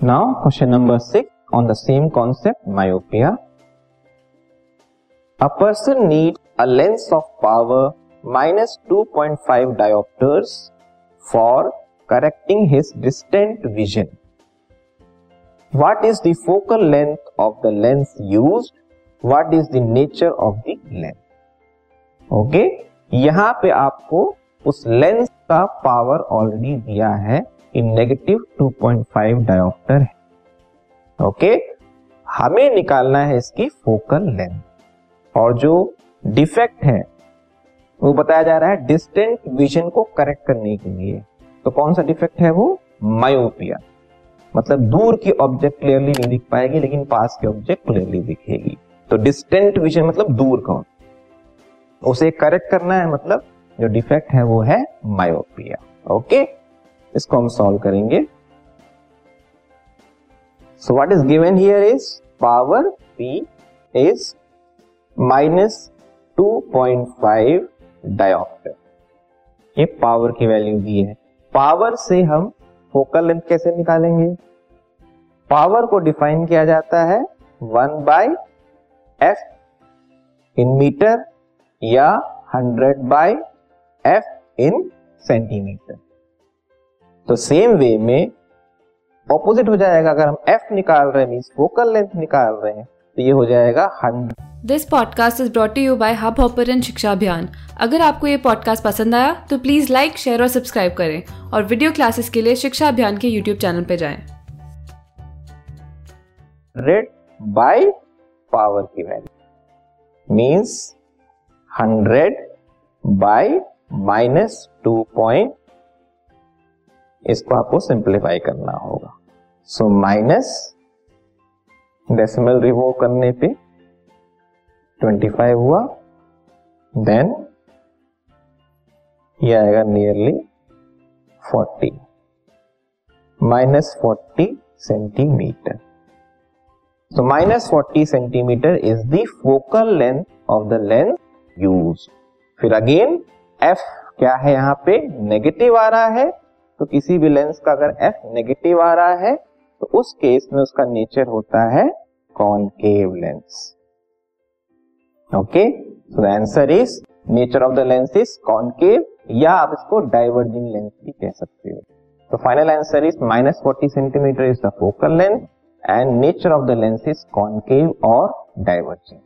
Now question number 6 on the same concept myopia. A person needs a lens of power minus 2.5 diopters for correcting his distant vision. What is the focal length of the lens used? What is the nature of the lens? Okay okay? यहाँ पे आपको उस lens का power already दिया है in negative 2.5 diopter है। Okay हमें निकालना है इसकी फोकल लेंथ और जो डिफेक्ट है, वो बताया जा रहा है डिस्टेंट विजन को करेक्ट करने के लिए। तो कौन सा डिफेक्ट है वो? मायोपिया मतलब दूर की ऑब्जेक्ट क्लियरली नहीं दिख पाएगी, लेकिन पास की ऑब्जेक्ट क्लियरली दिखेगी। तो डिस्टेंट विजन मतलब दूर का उसे करेक्ट करना है मतलब जो डिफेक्ट है वो है मायोपिया ओके इसको हम सॉल्व करेंगे. So what is given here is power P is minus two point five diopter ये पावर की वैल्यू दी है. पावर से हम फोकल लेंथ कैसे निकालेंगे? पावर को डिफाइन किया जाता है one by F in metre or hundred by F in centimetre तो सेम वे में ऑपोजिट हो जाएगा। अगर हम एफ़ निकाल रहे हैं मीन फोकल लेंथ निकाल रहे हैं तो ये हो जाएगा hundred this podcast is brought you by Hubhopper शिक्षा अभियान अगर आपको ये पॉडकास्ट पसंद आया तो प्लीज़ लाइक शेयर और सब्सक्राइब करें और वीडियो क्लासेस के लिए शिक्षा अभियान के यूट्यूब चैनल पर जाए। रेड बाय पावर की value means hundred by minus two point, इसको आपको सिंप्लीफाई करना होगा। सो माइनस डेसिमल रिवो करने पे 25 हुआ देन ये आएगा नियरली 40 माइनस फोर्टी सेंटीमीटर। तो minus forty centimetre is the focal length of the length use फिर अगेन एफ़ क्या है यहाँ पे? नेगेटिव आ रहा है। तो किसी भी लेंस का अगर एफ़ नेगेटिव आ रहा है तो उस केस में उसका नेचर होता है concave lens okay so the answer is nature of the lens is concave या आप इसको डाइवर्जिंग लेंस भी कह सकते हो। तो final answer is minus forty centimetre is the focal length and nature of the lens is concave और diverging